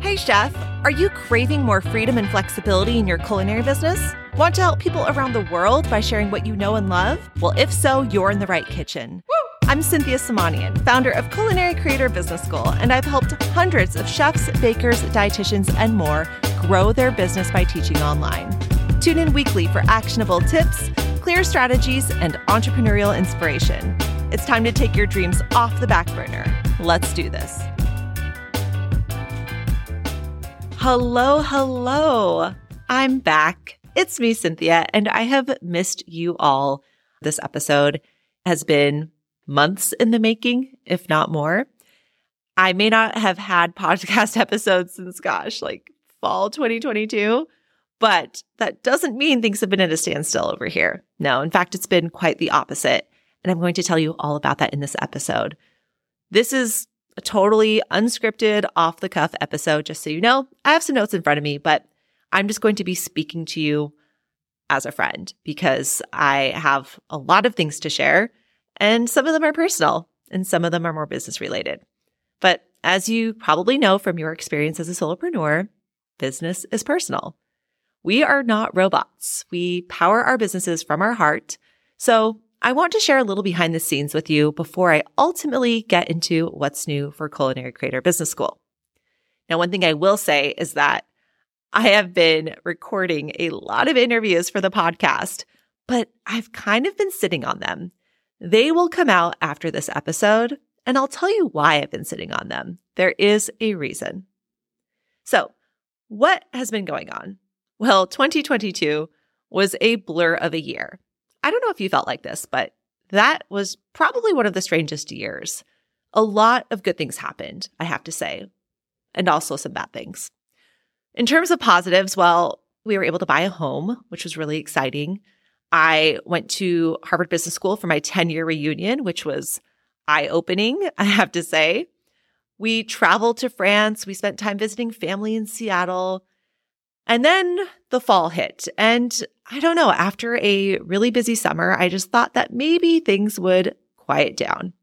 Hey, chef, are you craving more freedom and flexibility in your culinary business? Want to help people around the world by sharing what you know and love? Well, if so, you're in the right kitchen. I'm Cynthia Simonian, founder of Culinary Creator Business School, and I've helped hundreds of chefs, bakers, dietitians, and more grow their business by teaching online. Tune in weekly for actionable tips, clear strategies, and entrepreneurial inspiration. It's time to take your dreams off the back burner. Let's do this. Hello, hello. I'm back. It's me, Cynthia, and I have missed you all. This episode has been months in the making, if not more. I may not have had podcast episodes since, gosh, like fall 2022, but that doesn't mean things have been at a standstill over here. No, in fact, it's been quite the opposite. And I'm going to tell you all about that in this episode. This is a totally unscripted, off the cuff episode, just so you know. I have some notes in front of me, but I'm just going to be speaking to you as a friend because I have a lot of things to share, and some of them are personal and some of them are more business related. But as you probably know from your experience as a solopreneur, business is personal. We are not robots. We power our businesses from our heart. So I want to share a little behind the scenes with you before I ultimately get into what's new for Culinary Creator Business School. Now, one thing I will say is that I have been recording a lot of interviews for the podcast, but I've kind of been sitting on them. They will come out after this episode, and I'll tell you why I've been sitting on them. There is a reason. So, what has been going on? Well, 2022 was a blur of a year. I don't know if you felt like this, but that was probably one of the strangest years. A lot of good things happened, I have to say, and also some bad things. In terms of positives, well, we were able to buy a home, which was really exciting. I went to Harvard Business School for my 10 year reunion, which was eye opening, I have to say. We traveled to France. We spent time visiting family in Seattle. And then the fall hit. And I don't know, after a really busy summer, I just thought that maybe things would quiet down.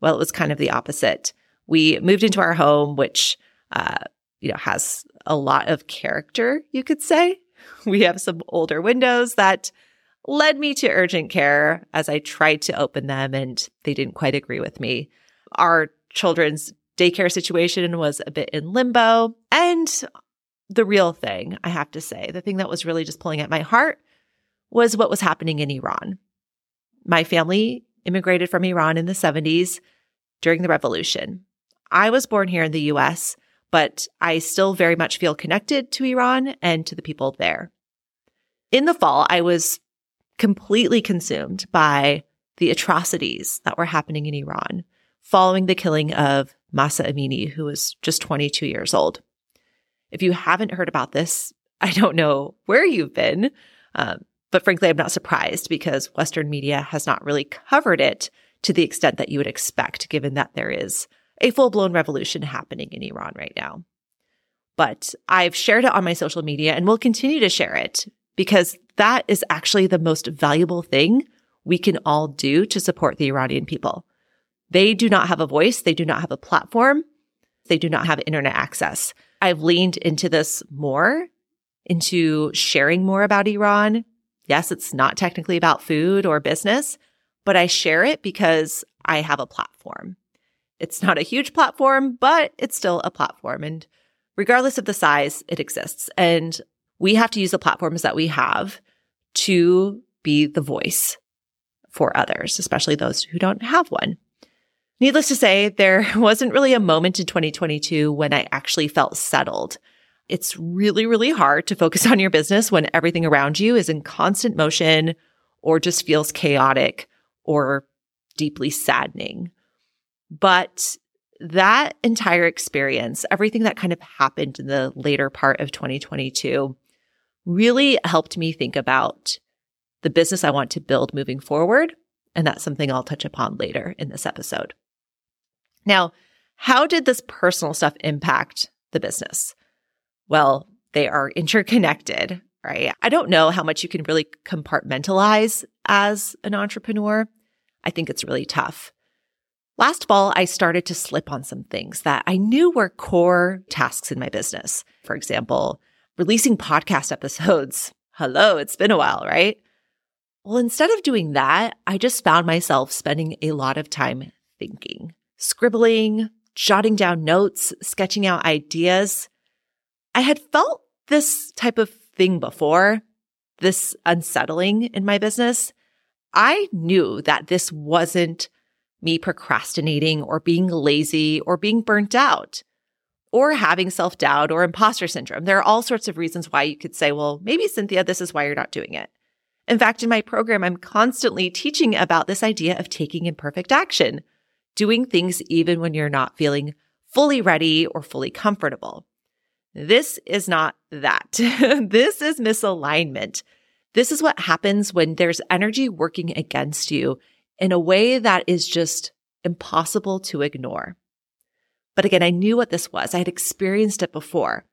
Well, it was kind of the opposite. We moved into our home, which, uh, you know, has a lot of character, you could say. We have some older windows that led me to urgent care as I tried to open them and they didn't quite agree with me. Our children's daycare situation was a bit in limbo. And the real thing, I have to say, the thing that was really just pulling at my heart was what was happening in Iran. My family immigrated from Iran in the 70s during the revolution. I was born here in the US, but I still very much feel connected to Iran and to the people there. In the fall, I was completely consumed by the atrocities that were happening in Iran following the killing of Mahsa Amini, who was just 22 years old. If you haven't heard about this, I don't know where you've been. Um, but frankly, I'm not surprised because Western media has not really covered it to the extent that you would expect, given that there is a full blown revolution happening in Iran right now. But I've shared it on my social media and will continue to share it because that is actually the most valuable thing we can all do to support the Iranian people. They do not have a voice. They do not have a platform. They do not have internet access. I've leaned into this more, into sharing more about Iran, Yes, it's not technically about food or business, but I share it because I have a platform. It's not a huge platform, but it's still a platform. And regardless of the size, it exists. And we have to use the platforms that we have to be the voice for others, especially those who don't have one. Needless to say, there wasn't really a moment in 2022 when I actually felt settled it's really, really hard to focus on your business when everything around you is in constant motion or just feels chaotic or deeply saddening. But that entire experience, everything that kind of happened in the later part of 2022, really helped me think about the business I want to build moving forward. And that's something I'll touch upon later in this episode. Now, how did this personal stuff impact the business? Well, they are interconnected, right? I don't know how much you can really compartmentalize as an entrepreneur. I think it's really tough. Last fall, I started to slip on some things that I knew were core tasks in my business. For example, releasing podcast episodes. Hello, it's been a while, right? Well, instead of doing that, I just found myself spending a lot of time thinking, scribbling, jotting down notes, sketching out ideas. I had felt this type of thing before, this unsettling in my business. I knew that this wasn't me procrastinating or being lazy or being burnt out or having self doubt or imposter syndrome. There are all sorts of reasons why you could say, well, maybe Cynthia, this is why you're not doing it. In fact, in my program, I'm constantly teaching about this idea of taking imperfect action, doing things even when you're not feeling fully ready or fully comfortable. This is not that. this is misalignment. This is what happens when there's energy working against you in a way that is just impossible to ignore. But again, I knew what this was. I had experienced it before.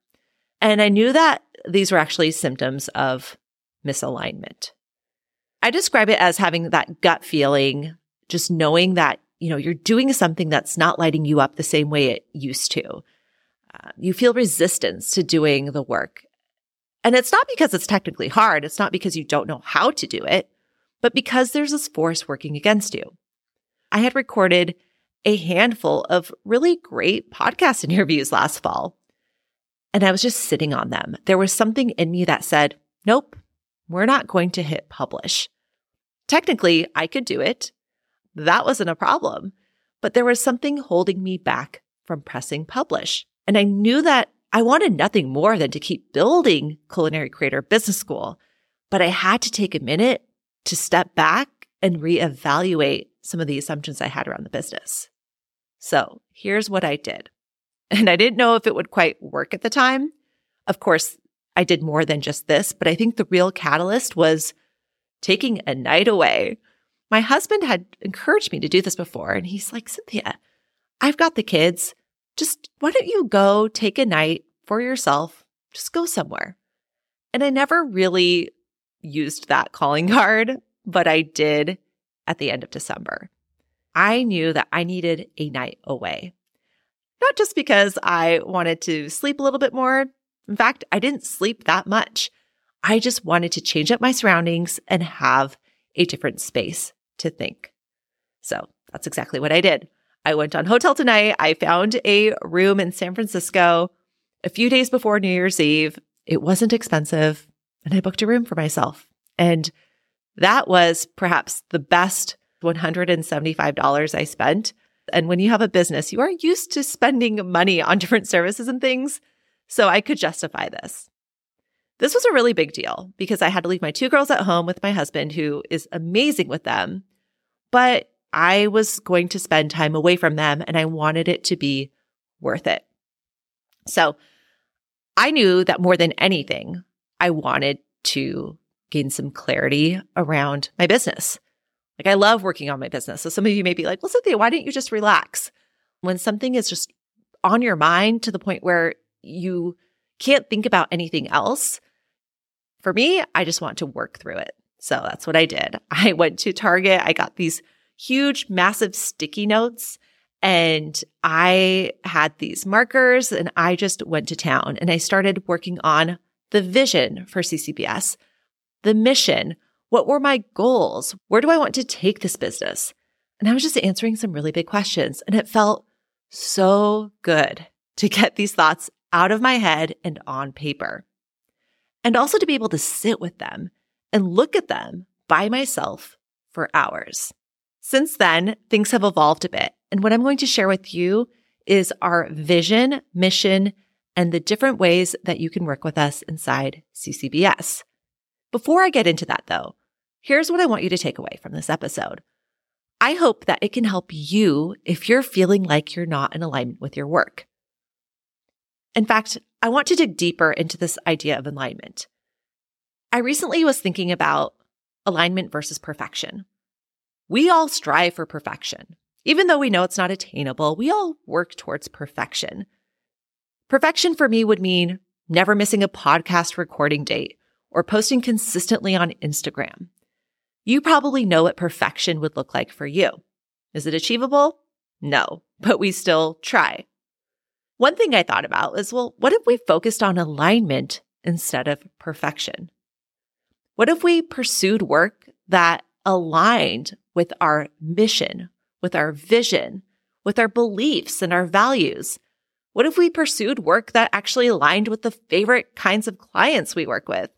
And I knew that these were actually symptoms of misalignment. I describe it as having that gut feeling, just knowing that, you know, you're doing something that's not lighting you up the same way it used to. Uh, you feel resistance to doing the work. And it's not because it's technically hard. It's not because you don't know how to do it, but because there's this force working against you. I had recorded a handful of really great podcast interviews last fall. And I was just sitting on them. There was something in me that said, nope, we're not going to hit publish. Technically, I could do it. That wasn't a problem. But there was something holding me back from pressing publish. And I knew that I wanted nothing more than to keep building Culinary Creator Business School. But I had to take a minute to step back and reevaluate some of the assumptions I had around the business. So here's what I did. And I didn't know if it would quite work at the time. Of course, I did more than just this, but I think the real catalyst was taking a night away. My husband had encouraged me to do this before, and he's like, Cynthia, I've got the kids. Just why don't you go take a night for yourself? Just go somewhere. And I never really used that calling card, but I did at the end of December. I knew that I needed a night away. Not just because I wanted to sleep a little bit more. In fact, I didn't sleep that much. I just wanted to change up my surroundings and have a different space to think. So that's exactly what I did. I went on Hotel Tonight. I found a room in San Francisco a few days before New Year's Eve. It wasn't expensive, and I booked a room for myself. And that was perhaps the best $175 I spent. And when you have a business, you are used to spending money on different services and things. So I could justify this. This was a really big deal because I had to leave my two girls at home with my husband, who is amazing with them. But I was going to spend time away from them and I wanted it to be worth it. So I knew that more than anything, I wanted to gain some clarity around my business. Like I love working on my business. So some of you may be like, well, Cynthia, why didn't you just relax? When something is just on your mind to the point where you can't think about anything else, for me, I just want to work through it. So that's what I did. I went to Target. I got these huge, massive sticky notes and I had these markers and I just went to town and I started working on the vision for CCBS, the mission, what were my goals? Where do I want to take this business? And I was just answering some really big questions. And it felt so good to get these thoughts out of my head and on paper. And also to be able to sit with them and look at them by myself for hours. Since then, things have evolved a bit. And what I'm going to share with you is our vision, mission, and the different ways that you can work with us inside CCBS. Before I get into that though, Here's what I want you to take away from this episode. I hope that it can help you if you're feeling like you're not in alignment with your work. In fact, I want to dig deeper into this idea of alignment. I recently was thinking about alignment versus perfection. We all strive for perfection. Even though we know it's not attainable, we all work towards perfection. Perfection for me would mean never missing a podcast recording date or posting consistently on Instagram. You probably know what perfection would look like for you. Is it achievable? No, but we still try. One thing I thought about is well, what if we focused on alignment instead of perfection? What if we pursued work that aligned with our mission, with our vision, with our beliefs and our values? What if we pursued work that actually aligned with the favorite kinds of clients we work with?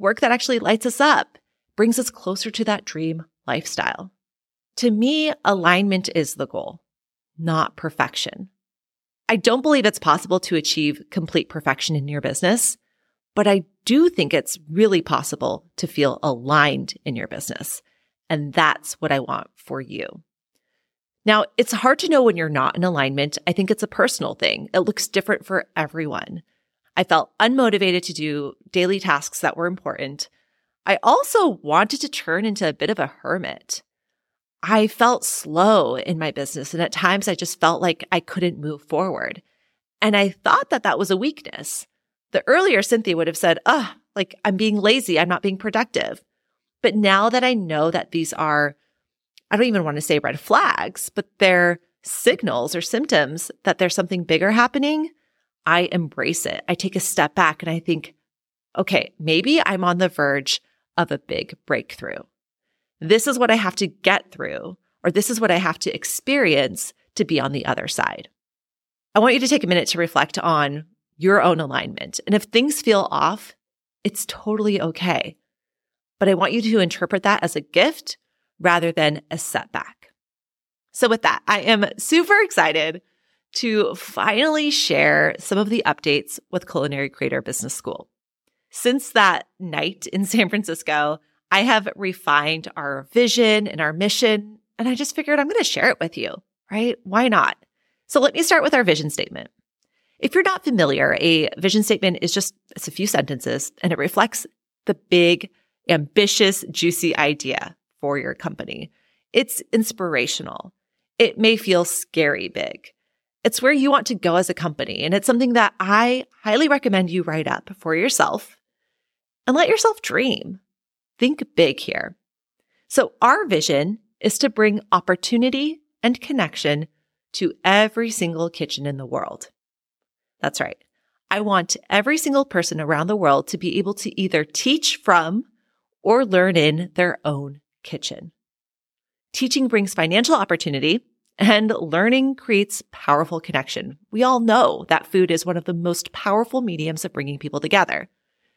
Work that actually lights us up, brings us closer to that dream lifestyle. To me, alignment is the goal, not perfection. I don't believe it's possible to achieve complete perfection in your business, but I do think it's really possible to feel aligned in your business. And that's what I want for you. Now, it's hard to know when you're not in alignment. I think it's a personal thing. It looks different for everyone. I felt unmotivated to do daily tasks that were important. I also wanted to turn into a bit of a hermit. I felt slow in my business. And at times I just felt like I couldn't move forward. And I thought that that was a weakness. The earlier Cynthia would have said, oh, like I'm being lazy. I'm not being productive. But now that I know that these are, I don't even want to say red flags, but they're signals or symptoms that there's something bigger happening, I embrace it. I take a step back and I think, okay, maybe I'm on the verge of a big breakthrough. This is what I have to get through, or this is what I have to experience to be on the other side. I want you to take a minute to reflect on your own alignment. And if things feel off, it's totally okay. But I want you to interpret that as a gift rather than a setback. So, with that, I am super excited to finally share some of the updates with Culinary Creator Business School. Since that night in San Francisco, I have refined our vision and our mission, and I just figured I'm going to share it with you, right? Why not? So let me start with our vision statement. If you're not familiar, a vision statement is just it's a few sentences and it reflects the big, ambitious, juicy idea for your company. It's inspirational. It may feel scary big. It's where you want to go as a company. And it's something that I highly recommend you write up for yourself and let yourself dream. Think big here. So, our vision is to bring opportunity and connection to every single kitchen in the world. That's right. I want every single person around the world to be able to either teach from or learn in their own kitchen. Teaching brings financial opportunity and learning creates powerful connection. We all know that food is one of the most powerful mediums of bringing people together.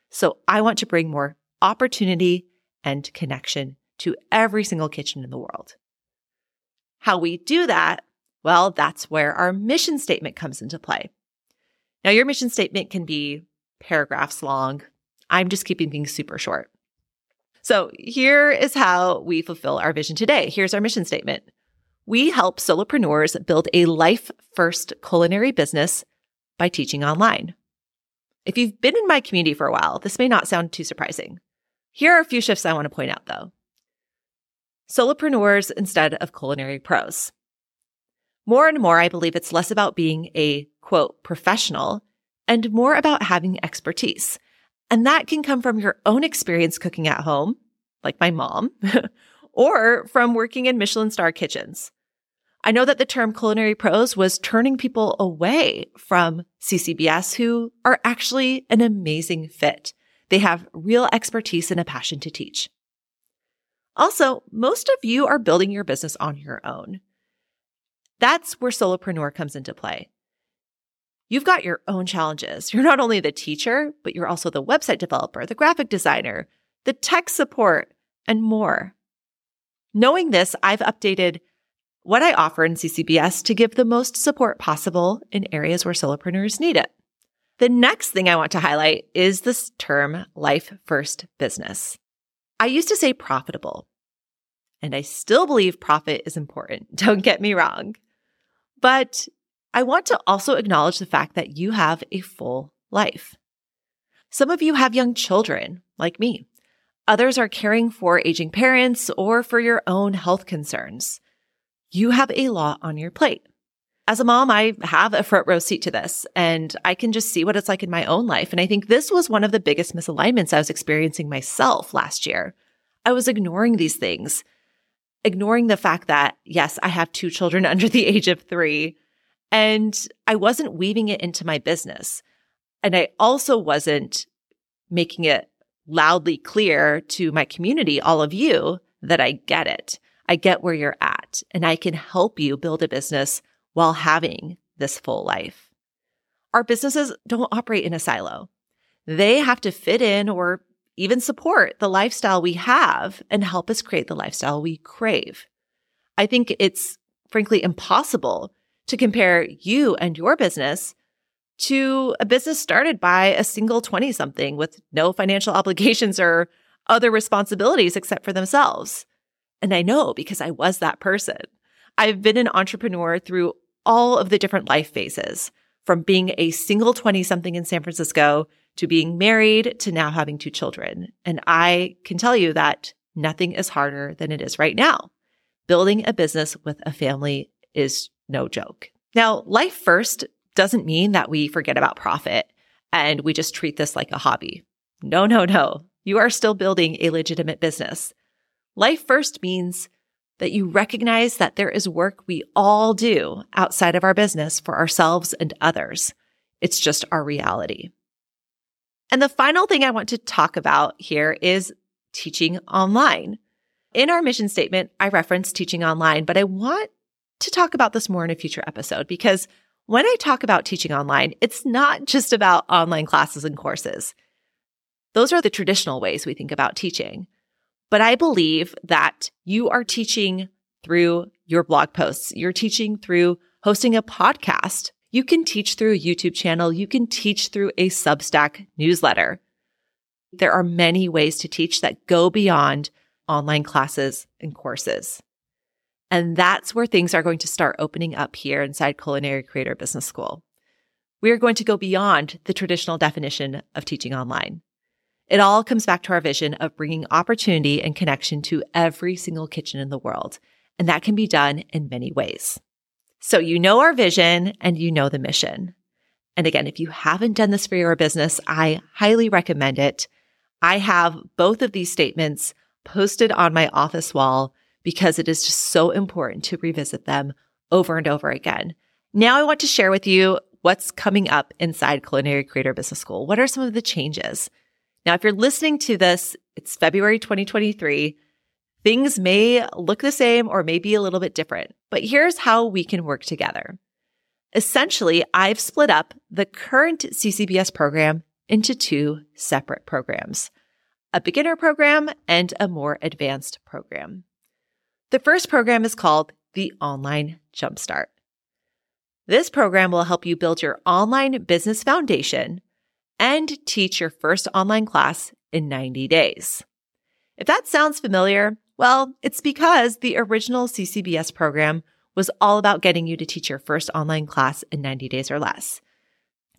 So I want to bring more opportunity and connection to every single kitchen in the world. How we do that? Well, that's where our mission statement comes into play. Now, your mission statement can be paragraphs long. I'm just keeping things super short. So, here is how we fulfill our vision today. Here's our mission statement. We help solopreneurs build a life first culinary business by teaching online. If you've been in my community for a while, this may not sound too surprising. Here are a few shifts I want to point out though. Solopreneurs instead of culinary pros. More and more, I believe it's less about being a quote professional and more about having expertise. And that can come from your own experience cooking at home, like my mom, or from working in Michelin star kitchens. I know that the term culinary pros was turning people away from CCBS who are actually an amazing fit. They have real expertise and a passion to teach. Also, most of you are building your business on your own. That's where solopreneur comes into play. You've got your own challenges. You're not only the teacher, but you're also the website developer, the graphic designer, the tech support, and more. Knowing this, I've updated what I offer in CCBS to give the most support possible in areas where solopreneurs need it. The next thing I want to highlight is this term life first business. I used to say profitable, and I still believe profit is important. Don't get me wrong. But I want to also acknowledge the fact that you have a full life. Some of you have young children, like me. Others are caring for aging parents or for your own health concerns you have a lot on your plate. As a mom, I have a front row seat to this and I can just see what it's like in my own life. And I think this was one of the biggest misalignments I was experiencing myself last year. I was ignoring these things. Ignoring the fact that, yes, I have two children under the age of three, and I wasn't weaving it into my business. And I also wasn't making it loudly clear to my community, all of you, that I get it. I get where you're at and I can help you build a business while having this full life. Our businesses don't operate in a silo. They have to fit in or even support the lifestyle we have and help us create the lifestyle we crave. I think it's frankly impossible to compare you and your business to a business started by a single 20 something with no financial obligations or other responsibilities except for themselves. And I know because I was that person. I've been an entrepreneur through all of the different life phases from being a single 20 something in San Francisco to being married to now having two children. And I can tell you that nothing is harder than it is right now. Building a business with a family is no joke. Now, life first doesn't mean that we forget about profit and we just treat this like a hobby. No, no, no. You are still building a legitimate business. Life first means that you recognize that there is work we all do outside of our business for ourselves and others. It's just our reality. And the final thing I want to talk about here is teaching online. In our mission statement, I reference teaching online, but I want to talk about this more in a future episode because when I talk about teaching online, it's not just about online classes and courses. Those are the traditional ways we think about teaching. But I believe that you are teaching through your blog posts. You're teaching through hosting a podcast. You can teach through a YouTube channel. You can teach through a Substack newsletter. There are many ways to teach that go beyond online classes and courses. And that's where things are going to start opening up here inside Culinary Creator Business School. We are going to go beyond the traditional definition of teaching online. It all comes back to our vision of bringing opportunity and connection to every single kitchen in the world. And that can be done in many ways. So you know our vision and you know the mission. And again, if you haven't done this for your business, I highly recommend it. I have both of these statements posted on my office wall because it is just so important to revisit them over and over again. Now I want to share with you what's coming up inside Culinary Creator Business School. What are some of the changes? Now, if you're listening to this, it's February 2023. Things may look the same or maybe a little bit different, but here's how we can work together. Essentially, I've split up the current CCBS program into two separate programs a beginner program and a more advanced program. The first program is called the Online Jumpstart. This program will help you build your online business foundation and teach your first online class in 90 days. If that sounds familiar, well, it's because the original CCBS program was all about getting you to teach your first online class in 90 days or less.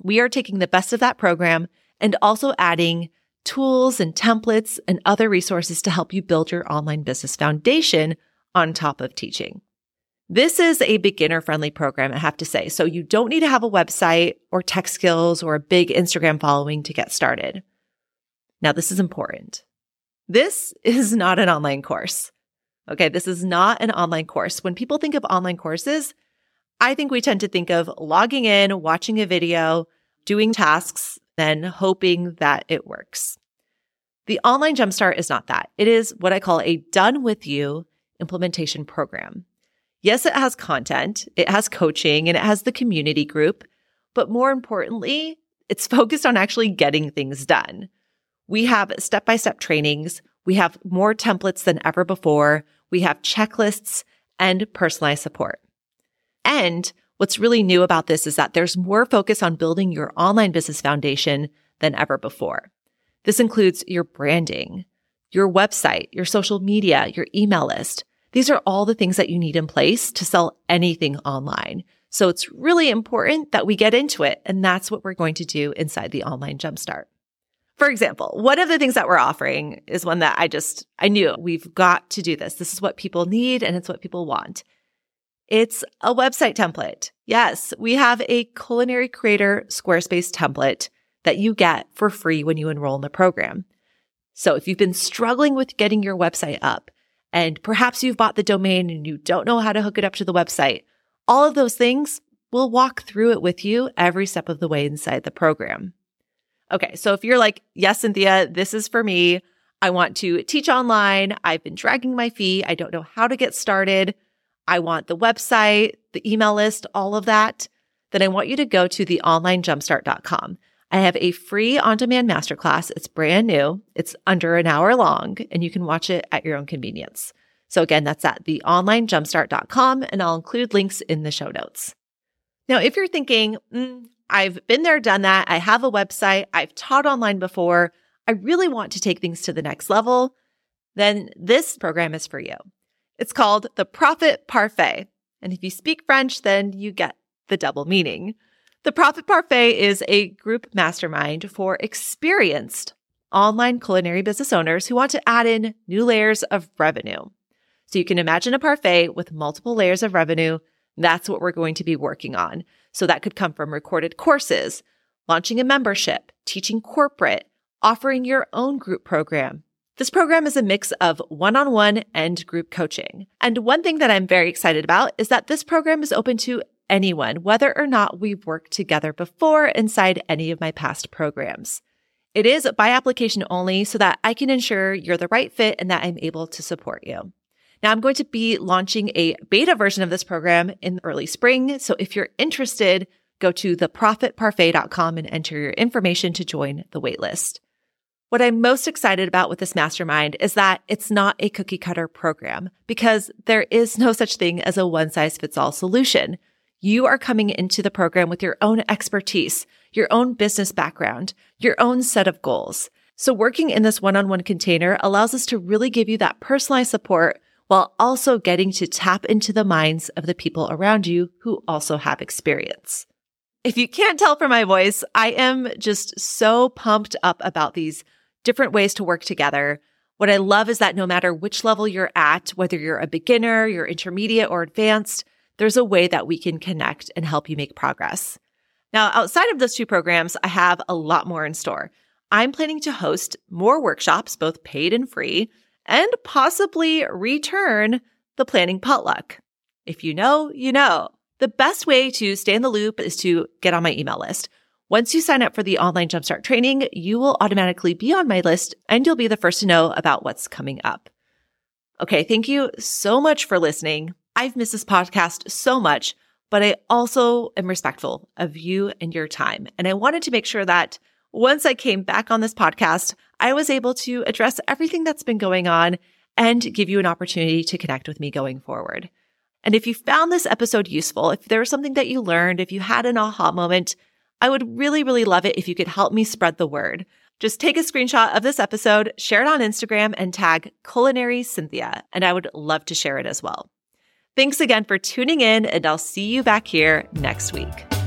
We are taking the best of that program and also adding tools and templates and other resources to help you build your online business foundation on top of teaching. This is a beginner friendly program, I have to say. So you don't need to have a website or tech skills or a big Instagram following to get started. Now, this is important. This is not an online course. Okay. This is not an online course. When people think of online courses, I think we tend to think of logging in, watching a video, doing tasks, then hoping that it works. The online jumpstart is not that. It is what I call a done with you implementation program. Yes, it has content, it has coaching, and it has the community group. But more importantly, it's focused on actually getting things done. We have step by step trainings. We have more templates than ever before. We have checklists and personalized support. And what's really new about this is that there's more focus on building your online business foundation than ever before. This includes your branding, your website, your social media, your email list, these are all the things that you need in place to sell anything online. So it's really important that we get into it. And that's what we're going to do inside the online jumpstart. For example, one of the things that we're offering is one that I just, I knew we've got to do this. This is what people need and it's what people want. It's a website template. Yes, we have a culinary creator Squarespace template that you get for free when you enroll in the program. So if you've been struggling with getting your website up, and perhaps you've bought the domain and you don't know how to hook it up to the website. All of those things, we'll walk through it with you every step of the way inside the program. Okay, so if you're like, yes, Cynthia, this is for me. I want to teach online. I've been dragging my feet. I don't know how to get started. I want the website, the email list, all of that. Then I want you to go to theonlinejumpstart.com. I have a free on demand masterclass. It's brand new. It's under an hour long and you can watch it at your own convenience. So again, that's at theonlinejumpstart.com and I'll include links in the show notes. Now, if you're thinking, mm, I've been there, done that. I have a website. I've taught online before. I really want to take things to the next level. Then this program is for you. It's called the Profit Parfait. And if you speak French, then you get the double meaning. The Profit Parfait is a group mastermind for experienced online culinary business owners who want to add in new layers of revenue. So you can imagine a parfait with multiple layers of revenue. That's what we're going to be working on. So that could come from recorded courses, launching a membership, teaching corporate, offering your own group program. This program is a mix of one on one and group coaching. And one thing that I'm very excited about is that this program is open to anyone, whether or not we've worked together before inside any of my past programs. It is by application only so that I can ensure you're the right fit and that I'm able to support you. Now I'm going to be launching a beta version of this program in early spring. So if you're interested, go to theprofitparfait.com and enter your information to join the waitlist. What I'm most excited about with this mastermind is that it's not a cookie cutter program because there is no such thing as a one size fits all solution. You are coming into the program with your own expertise, your own business background, your own set of goals. So working in this one-on-one container allows us to really give you that personalized support while also getting to tap into the minds of the people around you who also have experience. If you can't tell from my voice, I am just so pumped up about these different ways to work together. What I love is that no matter which level you're at, whether you're a beginner, you're intermediate or advanced, there's a way that we can connect and help you make progress. Now, outside of those two programs, I have a lot more in store. I'm planning to host more workshops, both paid and free, and possibly return the planning potluck. If you know, you know. The best way to stay in the loop is to get on my email list. Once you sign up for the online jumpstart training, you will automatically be on my list and you'll be the first to know about what's coming up. Okay. Thank you so much for listening. I've missed this podcast so much, but I also am respectful of you and your time. And I wanted to make sure that once I came back on this podcast, I was able to address everything that's been going on and give you an opportunity to connect with me going forward. And if you found this episode useful, if there was something that you learned, if you had an aha moment, I would really, really love it if you could help me spread the word. Just take a screenshot of this episode, share it on Instagram, and tag Culinary Cynthia, and I would love to share it as well. Thanks again for tuning in, and I'll see you back here next week.